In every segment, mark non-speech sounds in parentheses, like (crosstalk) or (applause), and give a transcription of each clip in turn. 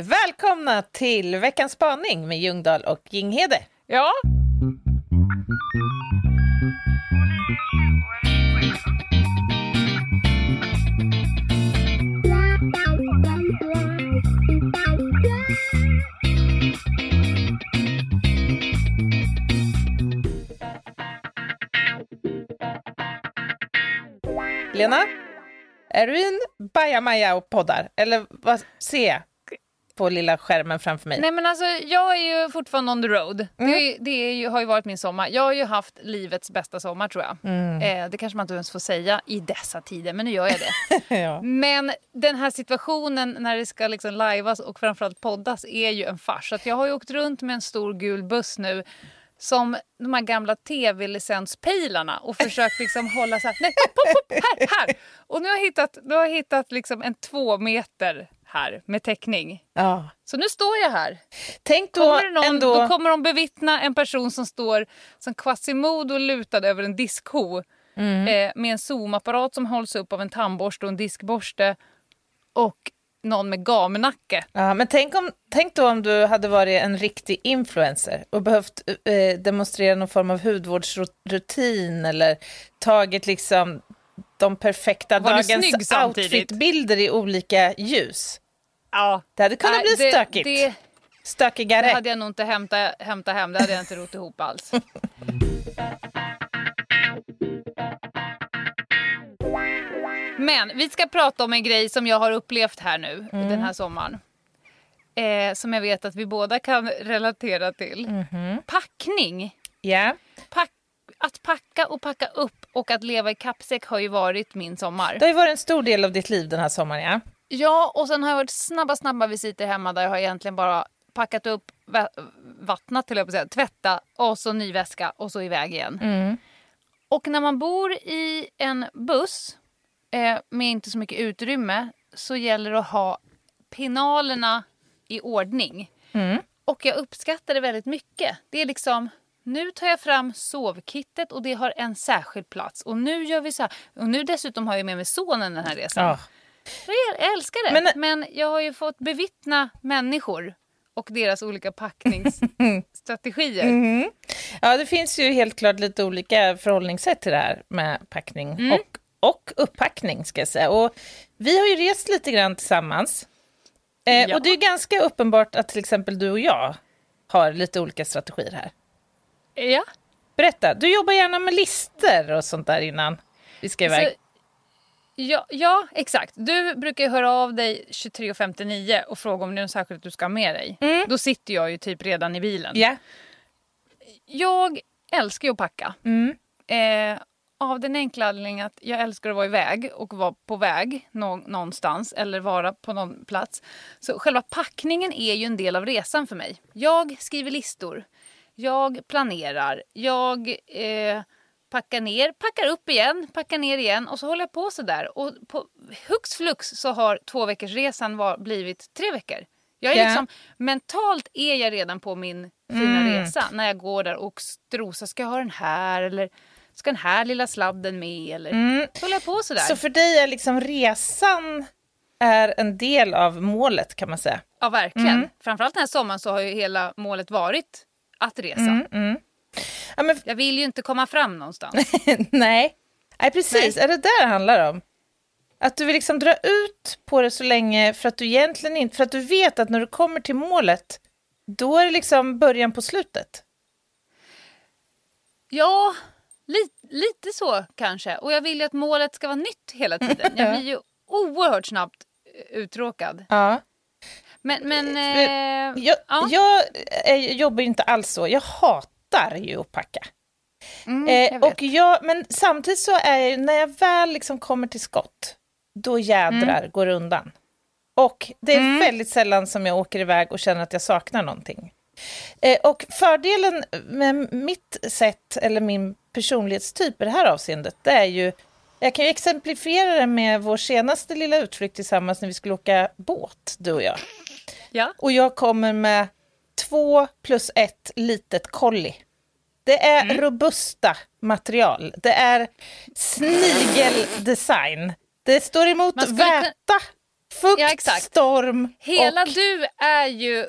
Välkomna till veckans spaning med Ljungdahl och Ginghede. Ja. Lena, är du en bajamaja och poddar? Eller vad ser jag på lilla skärmen framför mig? Nej men alltså jag är ju fortfarande on the road. Mm. Det, det är ju, har ju varit min sommar. Jag har ju haft livets bästa sommar tror jag. Mm. Eh, det kanske man inte ens får säga i dessa tider men nu gör jag det. (laughs) ja. Men den här situationen när det ska liksom lajvas och framförallt poddas är ju en fars. Så jag har ju åkt runt med en stor gul buss nu som de här gamla tv-licenspejlarna och försökt liksom (laughs) hålla så här, nej, hopp, hopp, här, här. Och nu har jag hittat, nu har jag hittat liksom en två meter här med täckning. Ja. Så nu står jag här. Tänk då, kommer någon, ändå... då kommer de bevittna en person som står som Quasimodo lutad över en diskho mm. eh, med en zoomapparat som hålls upp av en tandborste och en diskborste och någon med gamnacke. Ja, men tänk, om, tänk då om du hade varit en riktig influencer och behövt eh, demonstrera någon form av hudvårdsrutin eller tagit liksom de perfekta dagens outfitbilder i olika ljus. Ja. Det hade kunnat Nej, bli stökigt. Det, Stökigare. Det hade jag nog inte hämtat hämta hem, det hade jag inte rott ihop alls. (laughs) Men vi ska prata om en grej som jag har upplevt här nu mm. den här sommaren. Eh, som jag vet att vi båda kan relatera till. Mm. Packning. Yeah. Pack, att packa och packa upp och att leva i kappsäck har ju varit min sommar. Det har ju varit en stor del av ditt liv den här sommaren, ja. Ja, och sen har jag varit snabba, snabba visiter hemma där jag har egentligen bara packat upp, vattnat till jag säga, tvätta och så ny väska och så iväg igen. Mm. Och när man bor i en buss eh, med inte så mycket utrymme så gäller det att ha pinalerna i ordning. Mm. Och jag uppskattar det väldigt mycket. Det är liksom, nu tar jag fram sovkittet och det har en särskild plats. Och nu gör vi så här. Och nu dessutom har jag med mig sonen den här resan. Oh. Jag älskar det. Men, Men jag har ju fått bevittna människor och deras olika packningsstrategier. (laughs) Mm. Ja, det finns ju helt klart lite olika förhållningssätt till det här med packning mm. och, och upppackning, ska jag säga. Och vi har ju rest lite grann tillsammans. Eh, ja. Och det är ganska uppenbart att till exempel du och jag har lite olika strategier här. Ja. Berätta, du jobbar gärna med lister och sånt där innan vi ska iväg. Alltså, Ja, ja, exakt. Du brukar höra av dig 23.59 och fråga om det är något särskilt du ska ha med dig. Mm. Då sitter jag ju typ redan i bilen. Yeah. Jag älskar ju att packa. Mm. Eh, av den enkla anledningen att jag älskar att vara iväg och vara på väg nå någonstans eller vara på någon plats. Så själva packningen är ju en del av resan för mig. Jag skriver listor. Jag planerar. Jag... Eh, packar ner, packar upp igen, packar ner igen och så håller jag på så där. Och på hux flux så har två veckors resan var, blivit tre veckor. Jag är yeah. liksom, mentalt är jag redan på min fina mm. resa när jag går där och strosar. Ska jag ha den här eller ska den här lilla sladden med? Eller mm. så håller jag på sådär. Så för dig är liksom resan är en del av målet kan man säga? Ja, verkligen. Mm. Framförallt den här sommaren så har ju hela målet varit att resa. Mm, mm. Ja, men... Jag vill ju inte komma fram någonstans. (laughs) Nej. Nej, precis. Nej. Är det där det handlar om? Att du vill liksom dra ut på det så länge för att du egentligen inte, för att du vet att när du kommer till målet, då är det liksom början på slutet. Ja, lite, lite så kanske. Och jag vill ju att målet ska vara nytt hela tiden. (laughs) Jag blir ju oerhört snabbt uttråkad. Ja. Men, men eh, jag, ja. jag jobbar ju inte alls så. Jag hatar hatar ju att packa. Mm, eh, jag och jag, men samtidigt så är jag när jag väl liksom kommer till skott, då jädrar mm. går undan. Och det är mm. väldigt sällan som jag åker iväg och känner att jag saknar någonting. Eh, och fördelen med mitt sätt, eller min personlighetstyp i det här avseendet, det är ju jag kan ju exemplifiera det med vår senaste lilla utflykt tillsammans när vi skulle åka båt, du och jag. Ja. Och jag kommer med två plus ett litet kolli. Det är mm. robusta material. Det är snigeldesign. Det står emot väta fukt, ja, storm. Hela och... du är ju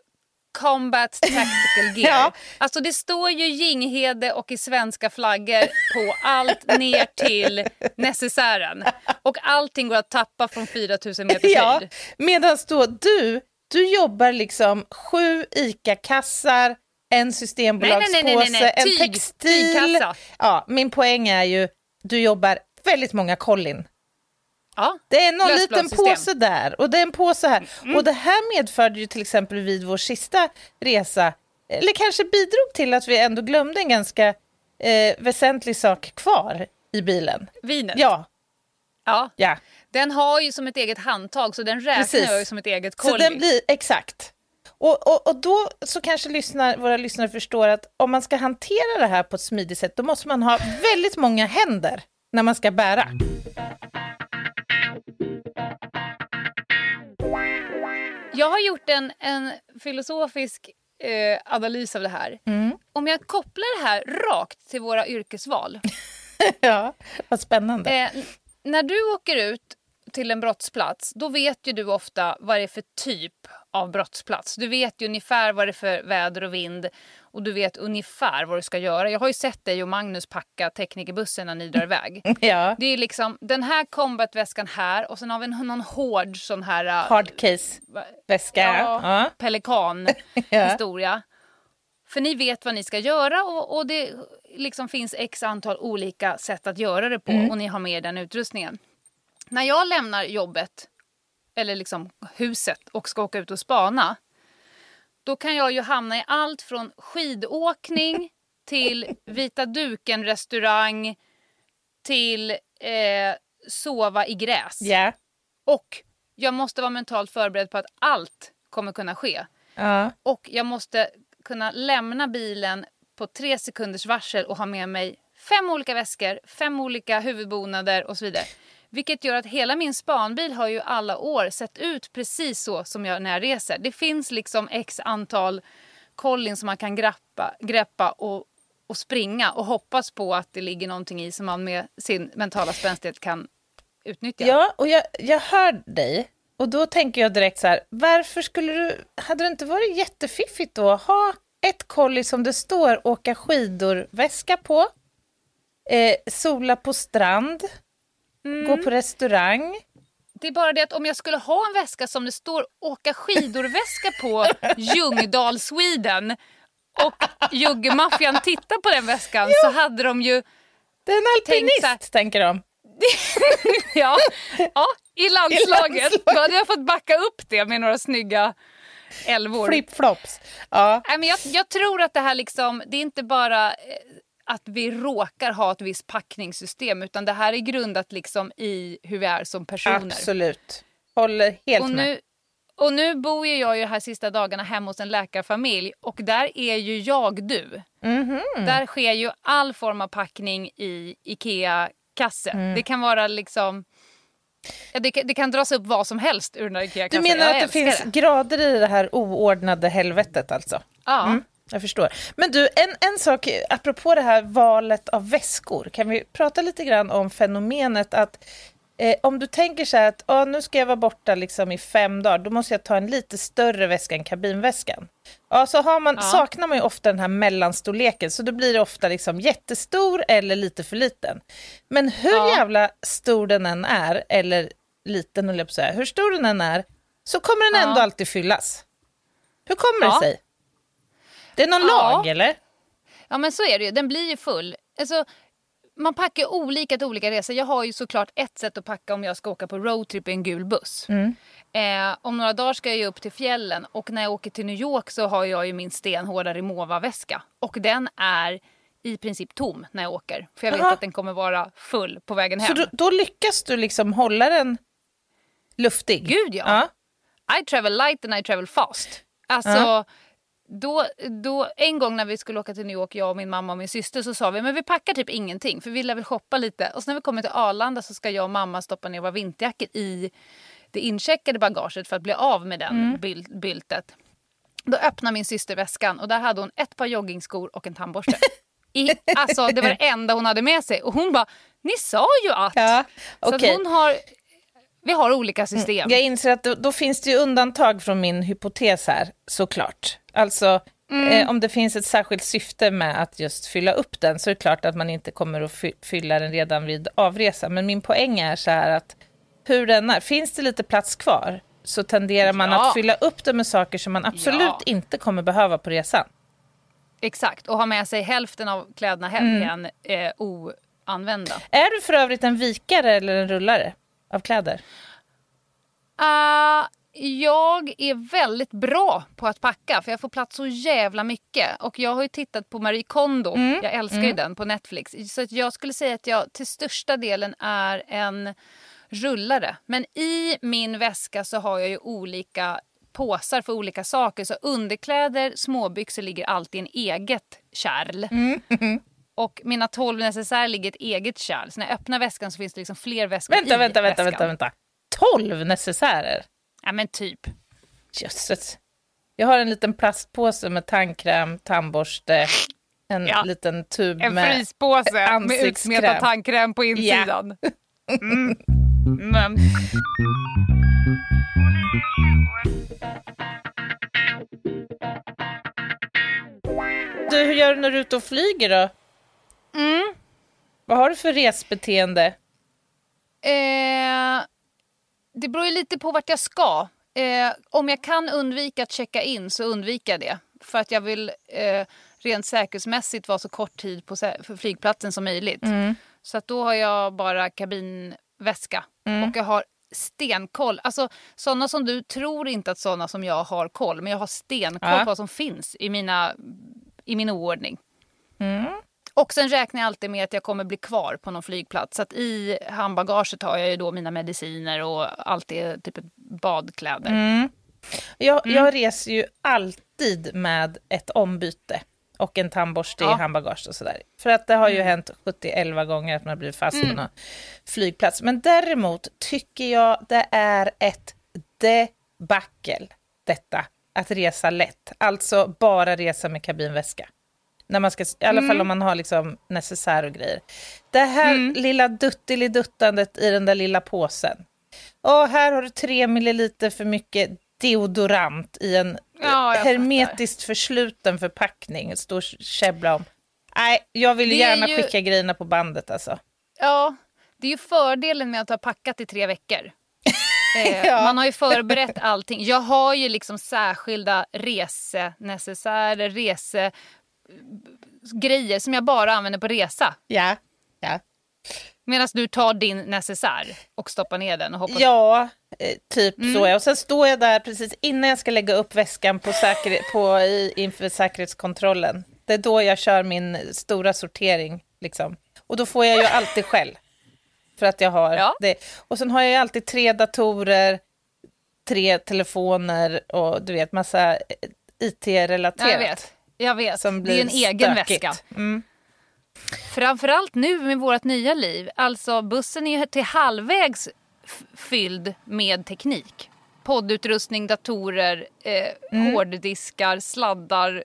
Combat Tactical (laughs) Gear. ja. Alltså det står ju Jinghede och i svenska flaggor på allt ner till necessären. Och allting går att tappa från 4000 meters ja. höjd. Medan då du, du jobbar liksom sju ICA-kassar, en systembolagspåse, nej, nej, nej, en textil. Tygkassa. Ja, min poäng är ju, du jobbar väldigt många kollin. Ja, det är någon liten påse där och det är en påse här. Mm. Och det här medförde ju till exempel vid vår sista resa, eller kanske bidrog till att vi ändå glömde en ganska eh, väsentlig sak kvar i bilen. Vinet? Ja. ja. ja. Den har ju som ett eget handtag så den räknar Precis. jag som ett eget kolli. Så den blir, exakt. Och, och, och då så kanske lyssnar, våra lyssnare förstår att om man ska hantera det här på ett smidigt sätt då måste man ha väldigt många händer när man ska bära. Jag har gjort en, en filosofisk eh, analys av det här. Mm. Om jag kopplar det här rakt till våra yrkesval. (laughs) ja, vad spännande. Eh, när du åker ut till en brottsplats, då vet ju du ofta vad det är för typ av brottsplats. Du vet ju ungefär vad det är för väder och vind och du vet ungefär vad du ska göra. Jag har ju sett dig och Magnus packa teknikerbussen när ni drar iväg. (laughs) ja. Det är liksom den här combatväskan här och sen har vi någon hård sån här... Uh, Hardcase-väska. Ja, ja. Pelikan-historia. (laughs) För ni vet vad ni ska göra och, och det liksom finns x antal olika sätt att göra det på mm. och ni har med den utrustningen. När jag lämnar jobbet, eller liksom huset och ska åka ut och spana då kan jag ju hamna i allt från skidåkning till Vita duken-restaurang till eh, sova i gräs. Yeah. Och jag måste vara mentalt förberedd på att allt kommer kunna ske. Uh. Och jag måste kunna lämna bilen på tre sekunders varsel och ha med mig fem olika väskor, fem olika huvudbonader och så vidare. Vilket gör att hela min spanbil har ju alla år sett ut precis så som jag när jag reser. Det finns liksom x antal kollin som man kan greppa, greppa och, och springa och hoppas på att det ligger någonting i som man med sin mentala spänstighet kan utnyttja. Ja, och jag, jag hör dig. Och då tänker jag direkt så här, varför skulle du, hade det inte varit jättefiffigt då att ha ett kolli som det står åka skidor-väska på, eh, sola på strand, Mm. Gå på restaurang. Det är bara det att om jag skulle ha en väska som det står åka skidor-väska på (laughs) Ljungdal, Sweden och Juggemaffian tittar på den väskan ja. så hade de ju... Det är en alpinist, här, tänker de. (laughs) ja, ja i, landslaget. I landslaget. Då hade jag fått backa upp det med några snygga älvor. Flipflops. Ja. Nej, men jag, jag, tror att det här liksom, det är inte bara eh, att vi råkar ha ett visst packningssystem utan det här är grundat liksom i hur vi är som personer. Absolut. Håller helt och med. och nu bor ju jag ju här sista dagarna hemma hos en läkarfamilj och där är ju jag du. Mm -hmm. Där sker ju all form av packning i IKEA-kasse. Mm. Det kan vara liksom... Ja, det, det, kan dras upp vad som helst ur den där IKEA-kassen. Du menar jag att det finns det. grader i det här oordnade helvetet alltså? Ja. Mm. Jag förstår. Men du, en, en sak apropå det här valet av väskor. Kan vi prata lite grann om fenomenet att eh, om du tänker så här att ah, nu ska jag vara borta liksom i fem dagar, då måste jag ta en lite större väska än kabinväskan. Ja, så har man, ja. saknar man ju ofta den här mellanstorleken, så då blir det ofta liksom jättestor eller lite för liten. Men hur ja. jävla stor den än är, eller liten, eller så här, hur stor den än är, så kommer den ändå alltid fyllas. Hur kommer det sig? Det är någon ja. lag eller? Ja men så är det ju, den blir ju full. Alltså, man packar olika till olika resor. Jag har ju såklart ett sätt att packa om jag ska åka på roadtrip i en gul buss. Mm. Eh, om några dagar ska jag ju upp till fjällen och när jag åker till New York så har jag ju min stenhårda Rimowa-väska. Och den är i princip tom när jag åker. För jag vet Aha. att den kommer vara full på vägen hem. Så då, då, lyckas du liksom hålla den luftig? Gud ja. ja. I travel light and I travel fast. Alltså, ja då, då, en gång när vi skulle åka till New York, jag och min mamma och min syster, så sa vi men vi packar typ ingenting för vi vill väl shoppa lite. Och så när vi kommer till Arlanda så ska jag och mamma stoppa ner våra vinterjackor i det incheckade bagaget för att bli av med den mm. byl byltet. Då öppnar min syster väskan och där hade hon ett par joggingskor och en tandborste. I, alltså det var det enda hon hade med sig och hon bara, ni sa ju att. Ja, okay. Så att hon har Vi har olika system. Mm. Jag inser att då, då, finns det ju undantag från min hypotes här, såklart. Alltså, mm. eh, om det finns ett särskilt syfte med att just fylla upp den så är det klart att man inte kommer att fylla den redan vid avresa. Men min poäng är så här att hur den är, finns det lite plats kvar så tenderar man ja. att fylla upp det med saker som man absolut ja. inte kommer behöva på resan. Exakt, och ha med sig hälften av kläderna hem mm. igen eh, oanvända. Är du för övrigt en vikare eller en rullare av kläder? Uh, jag är väldigt bra på att packa för jag får plats så jävla mycket. Och jag har ju tittat på Marie Kondo, mm. jag älskar mm. ju den på Netflix. Så jag skulle säga att jag till största delen är en rullare. Men i min väska så har jag ju olika påsar för olika saker. Så underkläder, småbyxor ligger alltid i en eget kärl. Mm. Och mina 12 necessärer ligger i ett eget kärl. Så när jag öppnar väskan så finns det liksom fler väskor vänta, i vänta, väskan. Vänta, vänta, vänta. 12 necessärer? Ja men typ. Jösses. Jag har en liten plastpåse med tandkräm, tandborste, en ja. liten tub en med En fryspåse med utsmetad tandkräm på insidan. Ja. Mm. Men. Du, hur gör du när du är ute och flyger då? Mm. Vad har du för resbeteende? Eh, det beror ju lite på vart jag ska. Eh, om jag kan undvika att checka in så undviker jag det. För att jag vill eh, rent säkerhetsmässigt vara så kort tid på för flygplatsen som möjligt. Mm. Så att då har jag bara kabinväska. Mm. Och jag har stenkoll. Alltså sådana som du tror inte att sådana som jag har koll. Men jag har stenkoll ja. på vad som finns i, mina, i min oordning. Mm. Och sen räknar jag alltid med att jag kommer bli kvar på någon flygplats. Så att i handbagaget har jag ju då mina mediciner och allt det, typ badkläder. Mm. Jag, mm. jag reser ju alltid med ett ombyte och en tandborste ja. i handbagaget och sådär. För att det har ju mm. hänt 70-11 gånger att man blivit fast mm. på någon flygplats. Men däremot tycker jag det är ett debacle detta, att resa lätt. Alltså bara resa med kabinväska. När man ska, I alla mm. fall om man har liksom necessär och grejer. Det här mm. lilla duttiliduttandet i den där lilla påsen. Och här har du tre milliliter för mycket deodorant i en ja, hermetiskt fattar. försluten förpackning. Står käbbla om. Nej, jag vill gärna ju... skicka grejerna på bandet alltså. Ja, det är ju fördelen med att ha packat i tre veckor. (laughs) Eh, ja. Man har ju förberett allting. Jag har ju liksom särskilda resenecessärer, rese grejer som jag bara använder på resa. Ja. ja. Medan du tar din necessär och stoppar ner den och hoppas... Ja, eh, typ mm. så. Och sen står jag där precis innan jag ska lägga upp väskan på säker på, i, inför säkerhetskontrollen. Det är då jag kör min stora sortering. Liksom. Och då får jag ju alltid skäll. För att jag har ja. det. Och sen har jag ju alltid tre datorer, tre telefoner och du vet massa IT-relaterat. Jag vet. Som blir det är en egen stökigt. väska. Mm. Framförallt nu med vårt nya liv. Alltså bussen är till halvvägs fylld med teknik. Poddutrustning, datorer, eh, mm. hårddiskar, sladdar.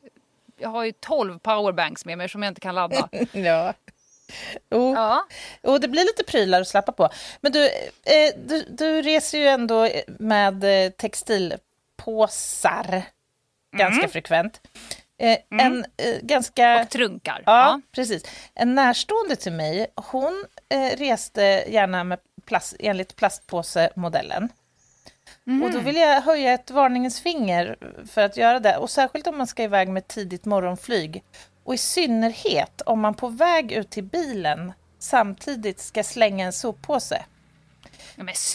Jag har ju 12 powerbanks med mig som jag inte kan ladda. (laughs) ja. Oh. ja. Oh, det blir lite prylar att slappa på. Men du, eh, du, du reser ju ändå med eh, textilpåsar ganska mm. frekvent. Eh, mm. En eh, ganska... Och trunkar. Ja, ja, precis. En närstående till mig, hon eh, reste gärna med plast, enligt plastpåsemodellen. Mm. Och då vill jag höja ett varningens finger för att göra det. Och särskilt om man ska iväg med tidigt morgonflyg. Och i synnerhet om man på väg ut till bilen samtidigt ska slänga en soppåse.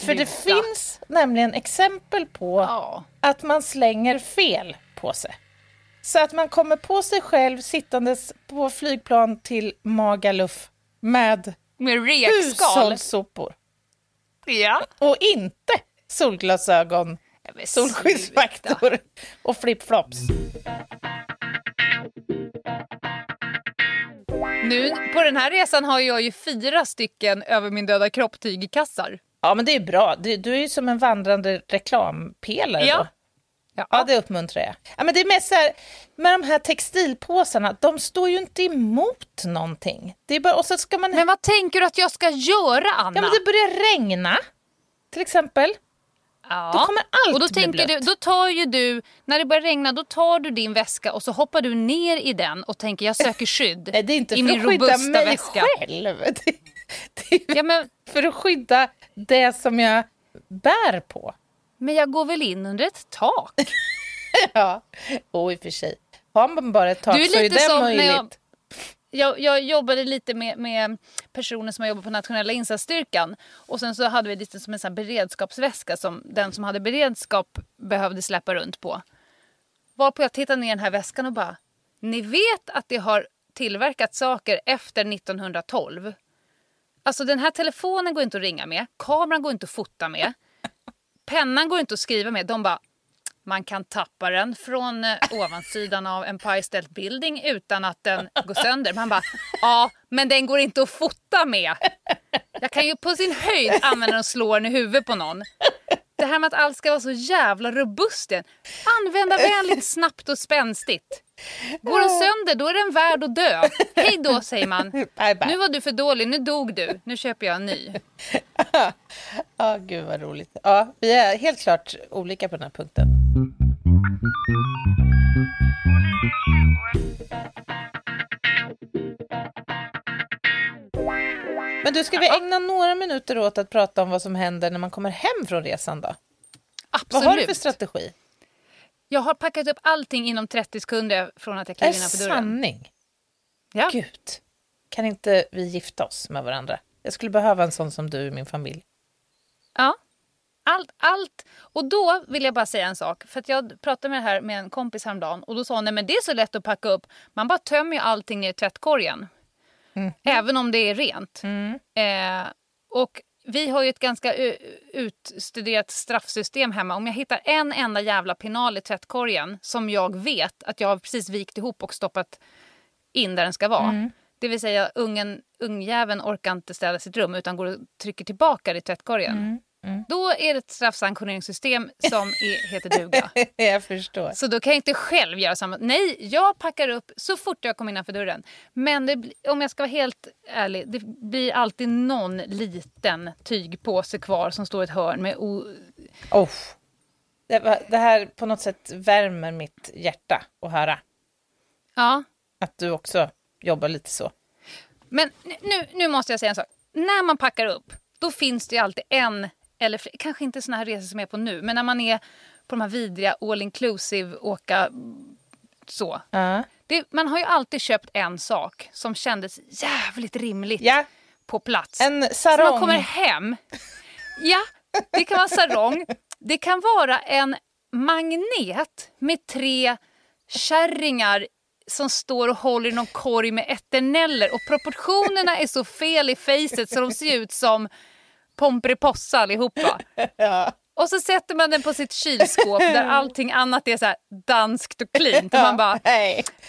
För det finns nämligen exempel på ja. att man slänger fel påse. Så att man kommer på sig själv sittandes på flygplan till Magaluf med, med hushållssopor. Ja. Och inte solglasögon, ja, solskyddsfaktor och flipflops. Nu på den här resan har jag ju fyra stycken över min döda kropp tygkassar. Ja men det är bra. Du, du är ju som en vandrande reklampelare ja. då. Ja. ja, det uppmuntrar jag. Ja, men det är mest så här, med de här textilpåsarna, de står ju inte emot någonting. Det är bara, och så ska man... Men vad tänker du att jag ska göra, Anna? Ja, men det börjar regna. till exempel. Ja. Då kommer allt och då bli tänker blött. du, Då tar ju du, när det börjar regna, då tar du din väska och så hoppar du ner i den och tänker jag söker skydd (laughs) Nej, det är inte i för min att skydda mig väska. själv. (laughs) Det, det är Ja, men, för att skydda det som jag bär på. Men jag går väl in under ett tak? (laughs) Ja, och i och för sig. Har man bara ett tak Du är så är det som när möjligt. jag- Jag, jobbade lite med, med personer som har jobbat på nationella insatsstyrkan. Och sen så hade vi lite som en sån beredskapsväska som den som hade beredskap behövde släppa runt på. Varpå jag tittade ner i den här väskan och bara, ni vet att det har tillverkats saker efter 1912. Alltså den här telefonen går inte att ringa med, kameran går inte att fota med, pennan går inte att skriva med. De bara, man kan tappa den från eh, ovansidan av Empire State Building utan att den går sönder. Man bara, ja, men den går inte att fota med. Jag kan ju på sin höjd använda den och slå den i huvudet på någon. Det här med att allt ska vara så jävla robust igen. Användarvänligt, snabbt och spänstigt. Går den sönder, då är den värd att dö. Hej då, säger man. (laughs) Nu var du för dålig, nu dog du. Nu köper jag en ny. (laughs) Ja, gud vad roligt. Ja, vi är helt klart olika på den här punkten. Men du, ska vi ägna några minuter åt att prata om vad som händer när man kommer hem från resan då? Vad har du för Absolut. strategi? Jag har packat upp allting inom 30 sekunder från att jag Är klev innanför dörren. sanning? Ja. Gud, kan inte vi gifta oss med varandra? Jag skulle behöva en sån som du i min familj. Ja. Allt, allt. Och då vill jag bara säga en sak. För att jag pratade med det här med en kompis häromdagen och då sa hon nej men det är så lätt att packa upp. Man bara tömmer ju allting ner i tvättkorgen. Även om det är rent. Eh, och vi har ju ett ganska utstuderat straffsystem hemma. Om jag hittar en enda jävla penal i tvättkorgen som jag vet att jag har precis vikt ihop och stoppat in där den ska vara. Det vill säga ungen, ungjäveln orkar inte städa sitt rum utan går och trycker tillbaka det i tvättkorgen. Då är det ett straffsanktioneringssystem som är, heter duga. (laughs) jag förstår. Så då kan jag inte själv göra samma. Nej, jag packar upp så fort jag kommer innanför dörren. Men det, om jag ska vara helt ärlig, det blir alltid någon liten tygpåse kvar som står i ett hörn med o- Oh. Det, det här på något sätt värmer mitt hjärta att höra. Ja, Att du också jobbar lite så. Men nu, nu måste jag säga en sak. När man packar upp, då finns det alltid en, eller kanske inte såna här resor som jag är på nu, men när man är på de här vidriga all inclusive, åka så. Ja. Det, man har ju alltid köpt en sak som kändes jävligt rimligt ja, på plats. en Så man sarong. kommer hem. Ja, det kan vara sarong. Det kan vara en magnet med tre kärringar som står och håller i någon korg med eterneller och proportionerna är så fel i facet så de ser ut som Pomperipossa allihopa. (laughs) Ja. Och så sätter man den på sitt kylskåp där (laughs) allting annat är så danskt och cleant. Och man bara,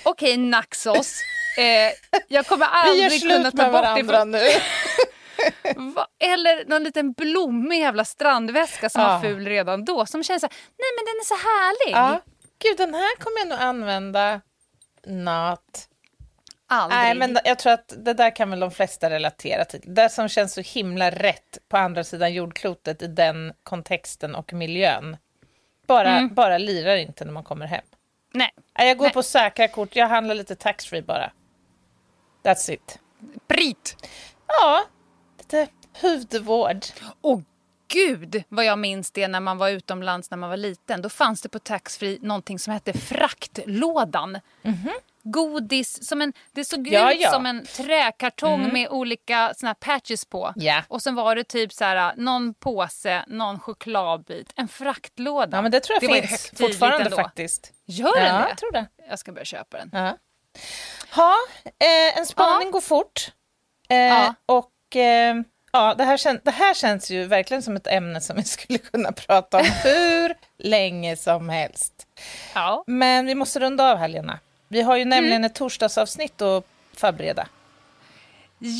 okej Naxos, eh, jag kommer aldrig kunna ta bort det från nu. (laughs) Eller någon liten blommig jävla strandväska som Ja. var ful redan då. Som känns så här, nej men den är så härlig. Ja. Gud, den här kommer jag nog använda. Not. Aldrig. Nej, men jag tror att det där kan väl de flesta relatera till. Det som känns så himla rätt på andra sidan jordklotet i den kontexten och miljön. Bara, Mm. bara lirar inte när man kommer hem. nej. Jag går Nej. på säkra kort, jag handlar lite taxfree bara. That's it. Prit. Ja, lite hudvård. Åh gud vad jag minns det när man var utomlands när man var liten. Då fanns det på taxfree någonting som hette fraktlådan. Godis, som en, det såg. Ja, ut ja. som en träkartong med olika såna patches på. Ja. Och sen var det typ så här, någon påse, någon chokladbit, en fraktlåda. Ja, men det tror jag ju finns fortfarande ändå. faktiskt. Gör den ja, det? jag tror det. Jag ska börja köpa den. Ja, ha, eh, en spaning Ja. går fort. Eh, Ja. Och eh, ja, det, här kän- det här känns ju verkligen som ett ämne som vi skulle kunna prata om (laughs) hur länge som helst. Ja. Men vi måste runda av här, Lena. Vi har ju nämligen ett torsdagsavsnitt att förbereda.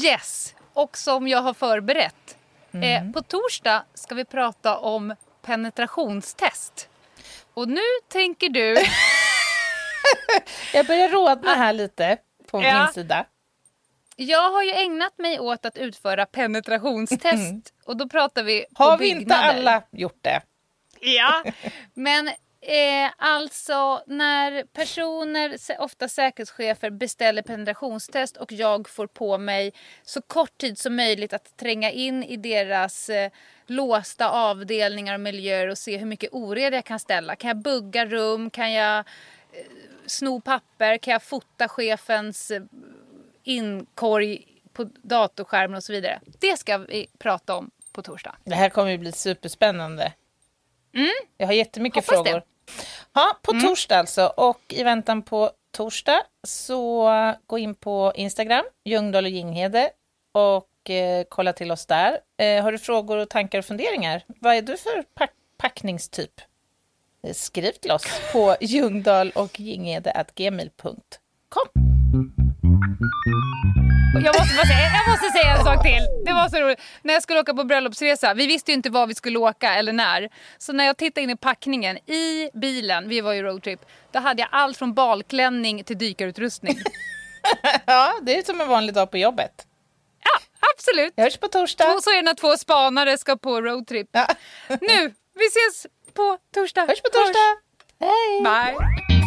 Yes, och som jag har förberett. Mm. Eh, på torsdag ska vi prata om penetrationstest. Och nu tänker du... (laughs) Jag börjar rodna här lite på Ja. min sida. Jag har ju ägnat mig åt att utföra penetrationstest. Och då pratar vi Har vi inte alla gjort det? Ja, (laughs) men Eh, alltså när personer, ofta säkerhetschefer, beställer penetrationstest och jag får på mig så kort tid som möjligt att tränga in i deras eh, låsta avdelningar och miljöer och se hur mycket oreda jag kan ställa. Kan jag bugga rum? Kan jag eh, sno papper? Kan jag fota chefens eh, inkorg på datorskärmen och så vidare? Det ska vi prata om på torsdag. Det här kommer ju bli superspännande. Mm. Jag har jättemycket Hoppas frågor. Det. Ja, på mm. torsdag alltså. Och i väntan på torsdag så gå in på Instagram, Ljungdahl och Ginghede och eh, kolla till oss där. Eh, har du frågor och tankar och funderingar? Vad är du för pack packningstyp? Eh, skriv till oss på (laughs) ljungdahl och gmail.com. Jag måste, säga, jag måste säga en sak till. Det var så roligt. När jag skulle åka på bröllopsresa, vi visste ju inte var vi skulle åka eller när. Så när jag tittade in i packningen i bilen, vi var ju roadtrip, då hade jag allt från balklänning till dykarutrustning. (laughs) ja, det är som en vanlig dag på jobbet. Ja, absolut. Jag hörs på torsdag. Och så är det när två spanare ska på roadtrip. Ja. nu, vi ses på torsdag. Hörs på torsdag. Hörs. Hej. Bye.